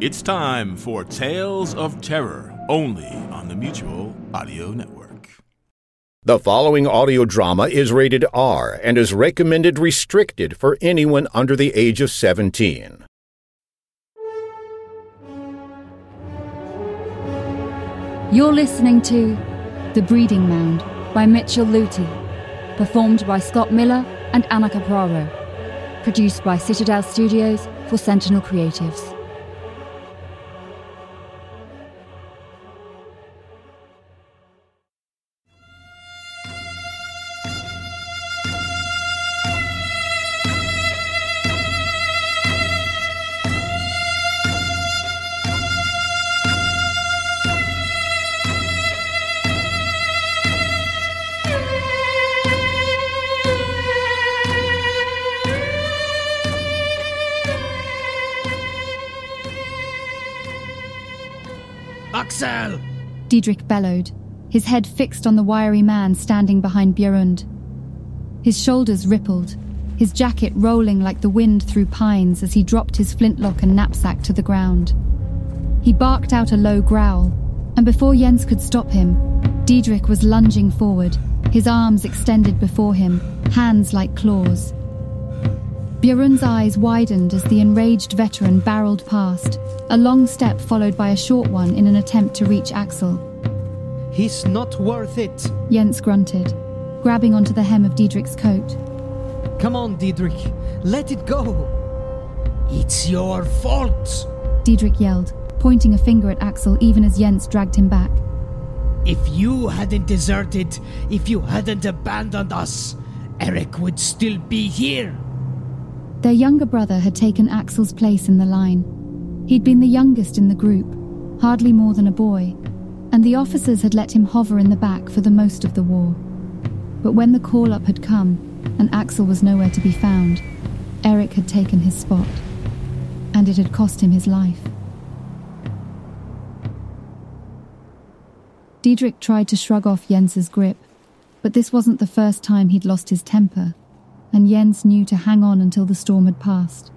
It's time for Tales of Terror, only on the Mutual Audio Network. The following audio drama is rated R and is recommended restricted for anyone under the age of 17. You're listening to The Breeding Mound by Mitchell Luty, performed by Scott Miller and Anna Capraro, produced by Citadel Studios for Sentinel Creatives. Didrich bellowed, his head fixed on the wiry man standing behind Björund. His shoulders rippled, his jacket rolling like the wind through pines as he dropped his flintlock and knapsack to the ground. He barked out a low growl, and before Jens could stop him, Didrich was lunging forward, his arms extended before him, hands like claws. Björn's eyes widened as the enraged veteran barreled past, a long step followed by a short one in an attempt to reach Axel. He's not worth it. Jens grunted, grabbing onto the hem of Didrich's coat. Come on, Didrich. Let it go. It's your fault. Didrich yelled, pointing a finger at Axel even as Jens dragged him back. If you hadn't deserted, if you hadn't abandoned us, Eric would still be here. Their younger brother had taken Axel's place in the line. He'd been the youngest in the group, hardly more than a boy, and the officers had let him hover in the back for the most of the war. But when the call up had come, and Axel was nowhere to be found, Eric had taken his spot, and it had cost him his life. Didrich tried to shrug off Jens's grip, but this wasn't the first time he'd lost his temper, and Jens knew to hang on until the storm had passed.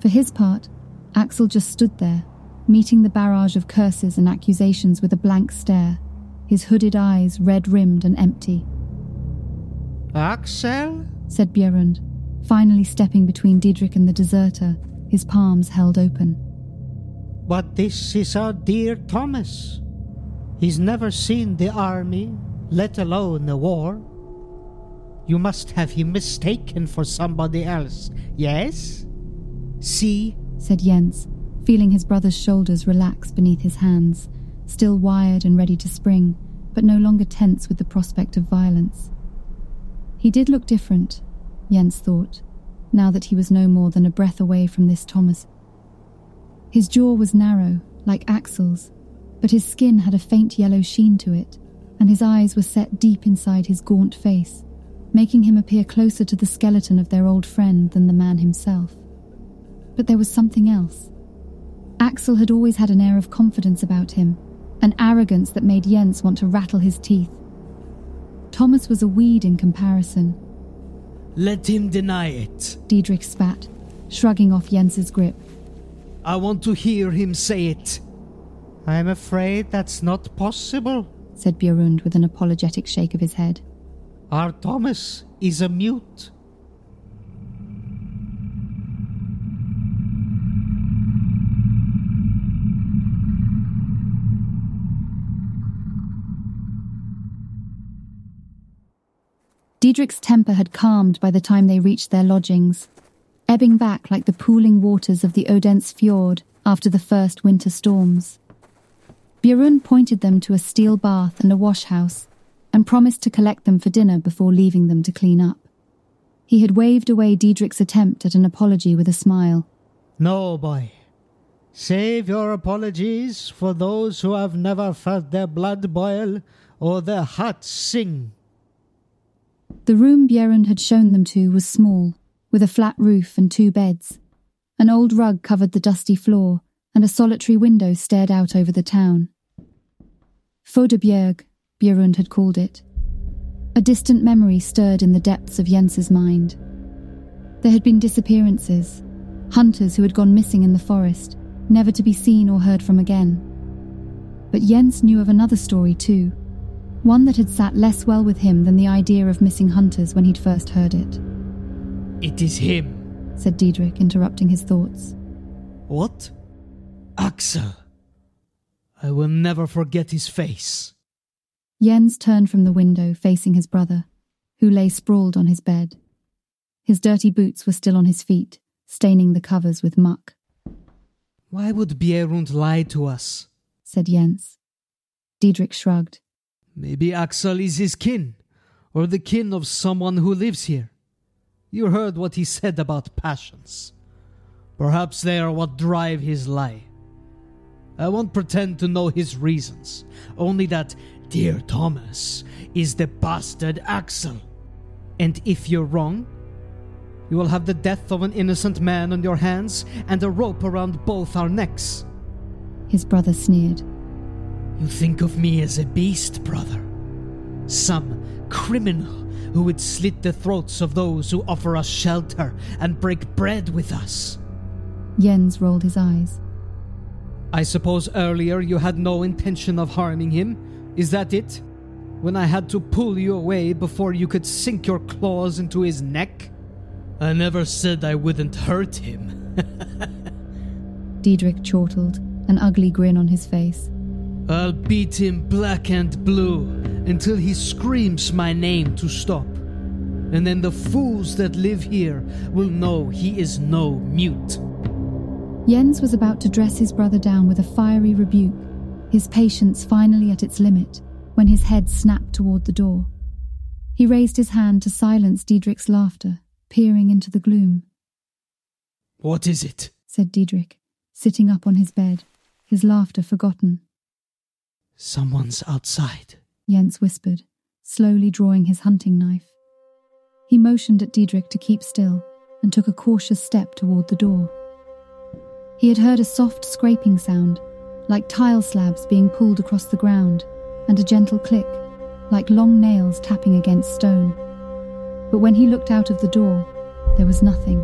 For his part, Axel just stood there, meeting the barrage of curses and accusations with a blank stare, his hooded eyes red rimmed and empty. Axel? said Björund, finally stepping between Didrich and the deserter, his palms held open. But this is our dear Thomas. He's never seen the army, let alone the war. You must have him mistaken for somebody else, yes? See? said Jens, feeling his brother's shoulders relax beneath his hands, still wired and ready to spring, but no longer tense with the prospect of violence. He did look different, Jens thought, now that he was no more than a breath away from this Thomas. His jaw was narrow, like Axel's, but his skin had a faint yellow sheen to it, and his eyes were set deep inside his gaunt face, making him appear closer to the skeleton of their old friend than the man himself. But there was something else. Axel had always had an air of confidence about him, an arrogance that made Jens want to rattle his teeth. Thomas was a weed in comparison. Let him deny it. Didrich spat, shrugging off Jens's grip. I want to hear him say it. I'm afraid that's not possible, said Björund with an apologetic shake of his head. Our Thomas is a mute. Didrich's temper had calmed by the time they reached their lodgings, ebbing back like the pooling waters of the Odense fjord after the first winter storms. Björn pointed them to a steel bath and a wash house, and promised to collect them for dinner before leaving them to clean up. He had waved away Didrich's attempt at an apology with a smile. No, boy. Save your apologies for those who have never felt their blood boil or their hearts sing. The room Bjerund had shown them to was small, with a flat roof and two beds. An old rug covered the dusty floor, and a solitary window stared out over the town. Fodebjerg, Bjerund had called it. A distant memory stirred in the depths of Jens's mind. There had been disappearances, hunters who had gone missing in the forest, never to be seen or heard from again. But Jens knew of another story too, one that had sat less well with him than the idea of missing hunters when he'd first heard it. It is him, said Didrich, interrupting his thoughts. What? Axel. I will never forget his face. Jens turned from the window, facing his brother, who lay sprawled on his bed. His dirty boots were still on his feet, staining the covers with muck. Why would Bjerund lie to us? said Jens. Didrich shrugged. Maybe Axel is his kin, or the kin of someone who lives here. You heard what he said about passions. Perhaps they are what drive his lie. I won't pretend to know his reasons, only that dear Thomas is the bastard Axel. And if you're wrong, you will have the death of an innocent man on your hands and a rope around both our necks. His brother sneered. You think of me as a beast, brother. Some criminal who would slit the throats of those who offer us shelter and break bread with us. Jens rolled his eyes. I suppose earlier you had no intention of harming him. Is that it? When I had to pull you away before you could sink your claws into his neck? I never said I wouldn't hurt him. Didrich chortled, an ugly grin on his face. I'll beat him black and blue until he screams my name to stop. And then the fools that live here will know he is no mute. Jens was about to dress his brother down with a fiery rebuke, his patience finally at its limit, when his head snapped toward the door. He raised his hand to silence Didrich's laughter, peering into the gloom. What is it? said Didrich, sitting up on his bed, his laughter forgotten. Someone's outside, Jens whispered, slowly drawing his hunting knife. He motioned at Didrich to keep still and took a cautious step toward the door. He had heard a soft scraping sound, like tile slabs being pulled across the ground, and a gentle click, like long nails tapping against stone. But when he looked out of the door, there was nothing.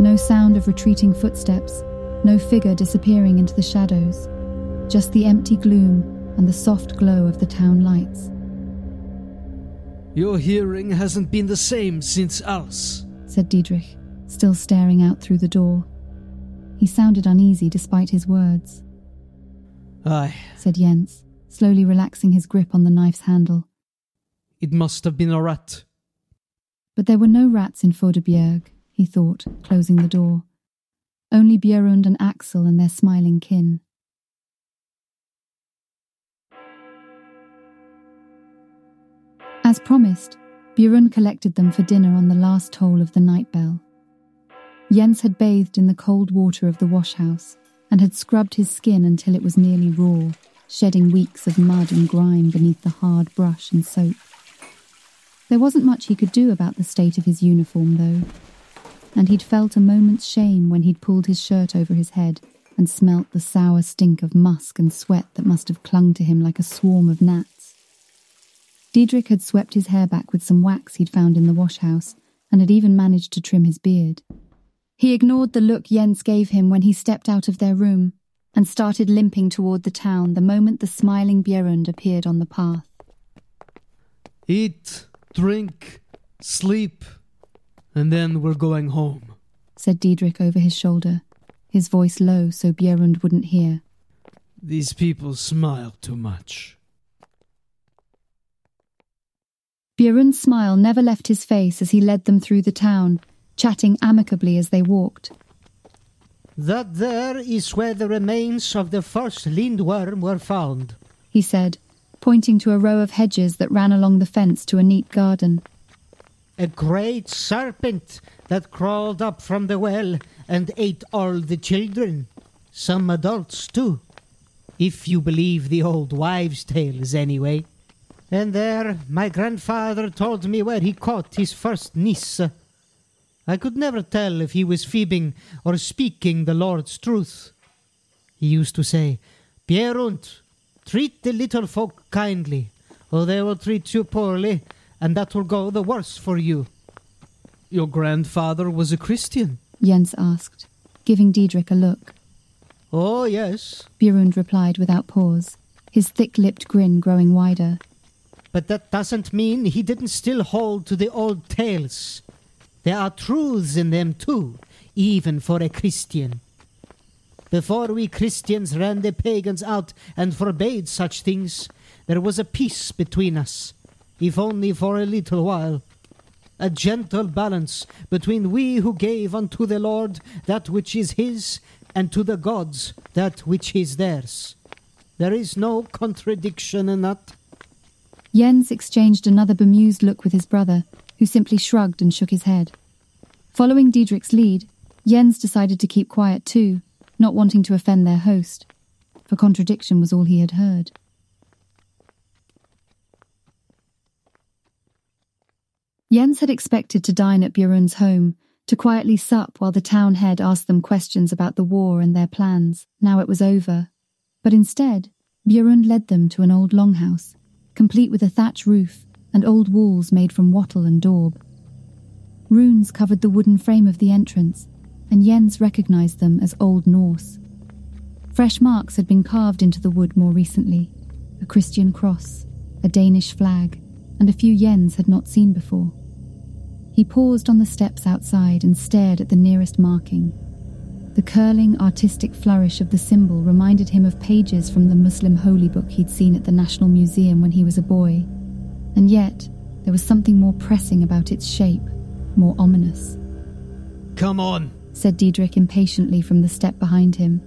No sound of retreating footsteps, no figure disappearing into the shadows, just the empty gloom and the soft glow of the town lights. Your hearing hasn't been the same since ours, said Didrich, still staring out through the door. He sounded uneasy despite his words. Aye, said Jens, slowly relaxing his grip on the knife's handle. It must have been a rat. But there were no rats in Fodebjerg, he thought, closing the door. Only Bjerund and Axel and their smiling kin. As promised, Björn collected them for dinner on the last toll of the night bell. Jens had bathed in the cold water of the washhouse and had scrubbed his skin until it was nearly raw, shedding weeks of mud and grime beneath the hard brush and soap. There wasn't much he could do about the state of his uniform, though, and he'd felt a moment's shame when he'd pulled his shirt over his head and smelt the sour stink of musk and sweat that must have clung to him like a swarm of gnats. Didrich had swept his hair back with some wax he'd found in the washhouse and had even managed to trim his beard. He ignored the look Jens gave him when he stepped out of their room and started limping toward the town the moment the smiling Bjerund appeared on the path. Eat, drink, sleep, and then we're going home, said Didrich over his shoulder, his voice low so Bjerund wouldn't hear. These people smile too much. Bjerund's smile never left his face as he led them through the town, chatting amicably as they walked. That there is where the remains of the first lindworm were found, he said, pointing to a row of hedges that ran along the fence to a neat garden. A great serpent that crawled up from the well and ate all the children. some adults too. If you believe the old wives' tales, anyway. And there, my grandfather told me where he caught his first nisse. I could never tell if he was fibbing or speaking the Lord's truth. He used to say, Pierunt, treat the little folk kindly, or they will treat you poorly, and that will go the worse for you. Your grandfather was a Christian? Jens asked, giving Didrich a look. Oh, yes. Bjorund replied without pause, his thick lipped grin growing wider. But that doesn't mean he didn't still hold to the old tales. There are truths in them too, even for a Christian. Before we Christians ran the pagans out and forbade such things, there was a peace between us, if only for a little while. A gentle balance between we who gave unto the Lord that which is his and to the gods that which is theirs. There is no contradiction in that. Jens exchanged another bemused look with his brother, who simply shrugged and shook his head. Following Didrich's lead, Jens decided to keep quiet too, not wanting to offend their host, for contradiction was all he had heard. Jens had expected to dine at Bjorn's home, to quietly sup while the town head asked them questions about the war and their plans, now it was over. But instead, Bjorn led them to an old longhouse, complete with a thatch roof and old walls made from wattle and daub. Runes covered the wooden frame of the entrance, and Jens recognized them as Old Norse. Fresh marks had been carved into the wood more recently a Christian cross, a Danish flag, and a few Jens had not seen before. He paused on the steps outside and stared at the nearest marking. The curling, artistic flourish of the symbol reminded him of pages from the Muslim holy book he'd seen at the National Museum when he was a boy. And yet, there was something more pressing about its shape, more ominous. Come on, said Didrich impatiently from the step behind him.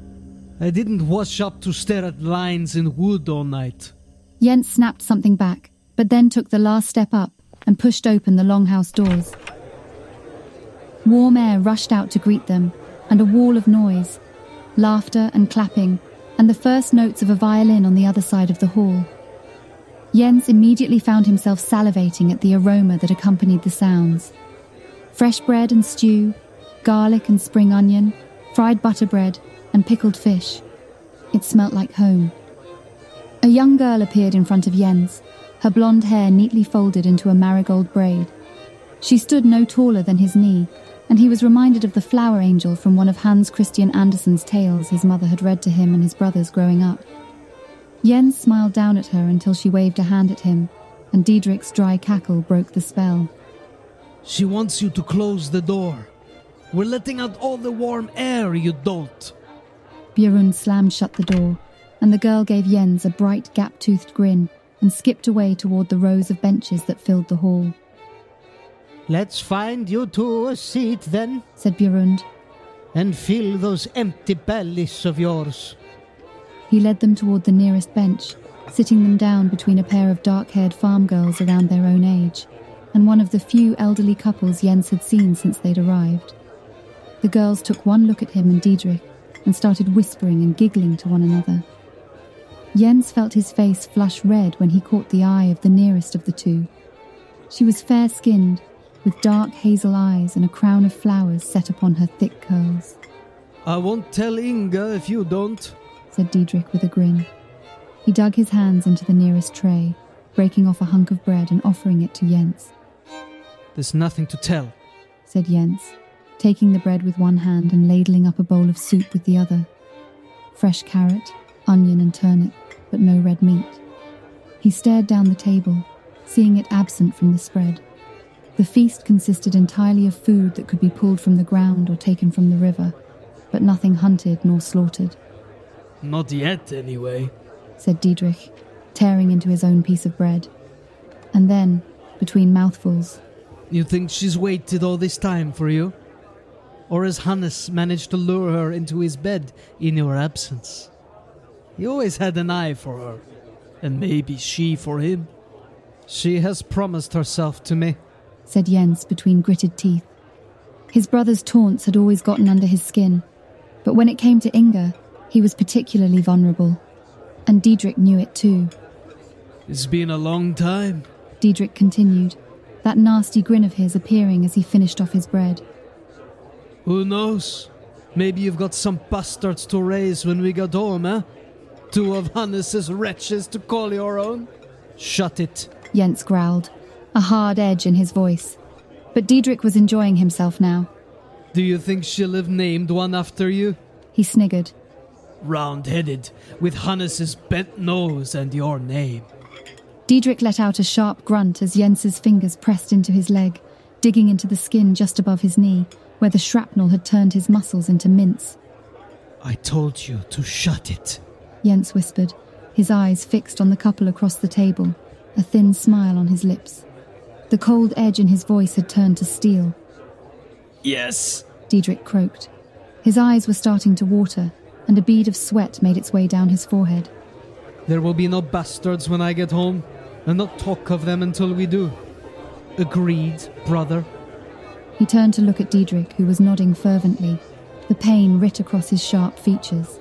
I didn't wash up to stare at lines in wood all night. Jens snapped something back, but then took the last step up and pushed open the longhouse doors. Warm air rushed out to greet them, and a wall of noise, laughter and clapping, and the first notes of a violin on the other side of the hall. Jens immediately found himself salivating at the aroma that accompanied the sounds. Fresh bread and stew, garlic and spring onion, fried butter bread, and pickled fish. It smelt like home. A young girl appeared in front of Jens, her blonde hair neatly folded into a marigold braid. She stood no taller than his knee, and he was reminded of the flower angel from one of Hans Christian Andersen's tales his mother had read to him and his brothers growing up. Jens smiled down at her until she waved a hand at him, and Didrich's dry cackle broke the spell. She wants you to close the door. We're letting out all the warm air, you dolt. Bjorn slammed shut the door, and the girl gave Jens a bright, gap toothed grin and skipped away toward the rows of benches that filled the hall. Let's find you two a seat then, said Björn, and fill those empty bellies of yours. He led them toward the nearest bench, sitting them down between a pair of dark haired farm girls around their own age, and one of the few elderly couples Jens had seen since they'd arrived. The girls took one look at him and Didrich and started whispering and giggling to one another. Jens felt his face flush red when he caught the eye of the nearest of the two. She was fair skinned, with dark hazel eyes and a crown of flowers set upon her thick curls. I won't tell Inga if you don't, said Didrich with a grin. He dug his hands into the nearest tray, breaking off a hunk of bread and offering it to Jens. There's nothing to tell, said Jens, taking the bread with one hand and ladling up a bowl of soup with the other. Fresh carrot, onion, and turnip, but no red meat. He stared down the table, seeing it absent from the spread. The feast consisted entirely of food that could be pulled from the ground or taken from the river, but nothing hunted nor slaughtered. Not yet, anyway, said Didrich, tearing into his own piece of bread. And then, between mouthfuls, You think she's waited all this time for you? Or has Hannes managed to lure her into his bed in your absence? He always had an eye for her, and maybe she for him. She has promised herself to me, said Jens between gritted teeth. His brother's taunts had always gotten under his skin, but when it came to Inga, He was particularly vulnerable, and Didrich knew it too. It's been a long time. Didrich continued, that nasty grin of his appearing as he finished off his bread. Who knows? Maybe you've got some bastards to raise when we get home, eh? Two of Hannes's wretches to call your own? Shut it. Jens growled, a hard edge in his voice. But Didrich was enjoying himself now. Do you think she'll have named one after you? He sniggered. Round headed, with Hannes's bent nose and your name. Didrich let out a sharp grunt as Jens's fingers pressed into his leg, digging into the skin just above his knee, where the shrapnel had turned his muscles into mince. I told you to shut it. Jens whispered, his eyes fixed on the couple across the table, a thin smile on his lips. The cold edge in his voice had turned to steel. Yes, Didrich croaked. His eyes were starting to water, and a bead of sweat made its way down his forehead. There will be no bastards when I get home and not talk of them until we do. Agreed, brother. He turned to look at Didrich, who was nodding fervently, the pain writ across his sharp features.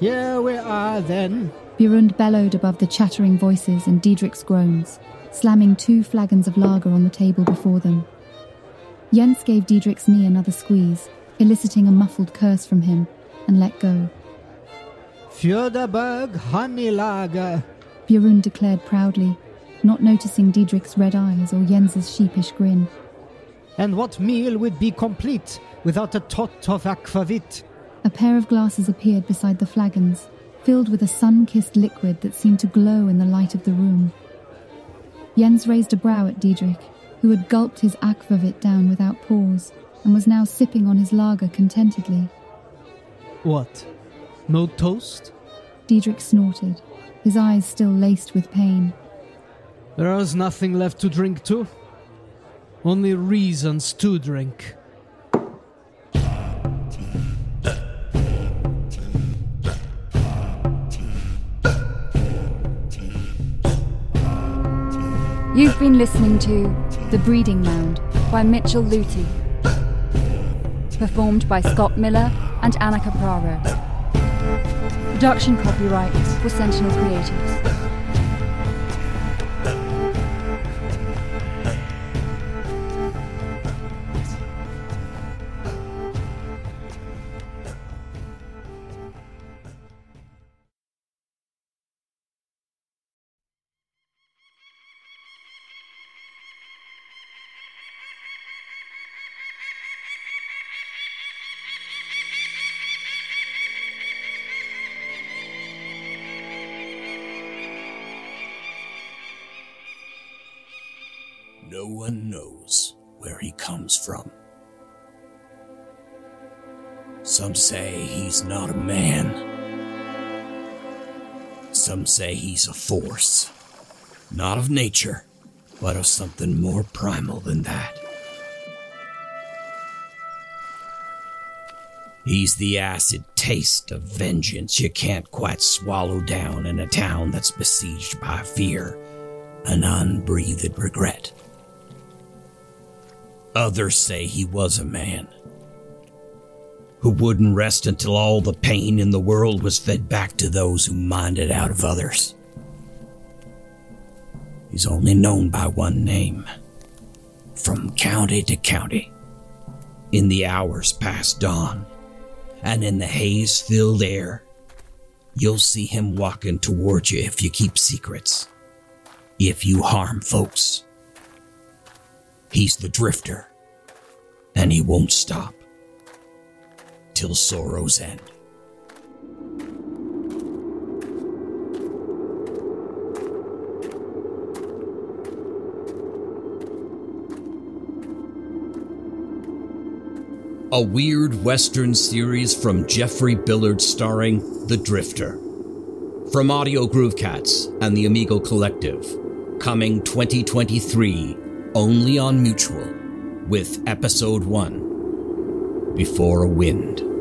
Here we are then. Bjorund bellowed above the chattering voices and Didrich's groans, slamming two flagons of lager on the table before them. Jens gave Didrich's knee another squeeze, eliciting a muffled curse from him, and let go. Fjöderberg honey lager. Bjorund declared proudly, not noticing Didrich's red eyes or Jens's sheepish grin. And what meal would be complete without a tot of aquavit? A pair of glasses appeared beside the flagons, filled with a sun kissed liquid that seemed to glow in the light of the room. Jens raised a brow at Didrich, who had gulped his aquavit down without pause and was now sipping on his lager contentedly. What? No toast? Didrich snorted, his eyes still laced with pain. There is nothing left to drink to. Only reasons to drink. You've been listening to The Breeding Mound by Mitchell Luty. Performed by Scott Miller and Anna Capraro. Production copyright for Sentinel Creatives. No one knows where he comes from. Some say he's not a man. Some say he's a force. Not of nature, but of something more primal than that. He's the acid taste of vengeance you can't quite swallow down in a town that's besieged by fear and unbreathed regret. Others say he was a man who wouldn't rest until all the pain in the world was fed back to those who mined it out of others. He's only known by one name from county to county, in the hours past dawn, and in the haze filled air. You'll see him walking toward you if you keep secrets, if you harm folks. He's the drifter, and he won't stop till sorrow's end. A weird Western series from Jeffrey Billard starring The Drifter. From Audio Groove Cats and the Amigo Collective. Coming 2023 only on Mutual with Episode 1 Before a Wind.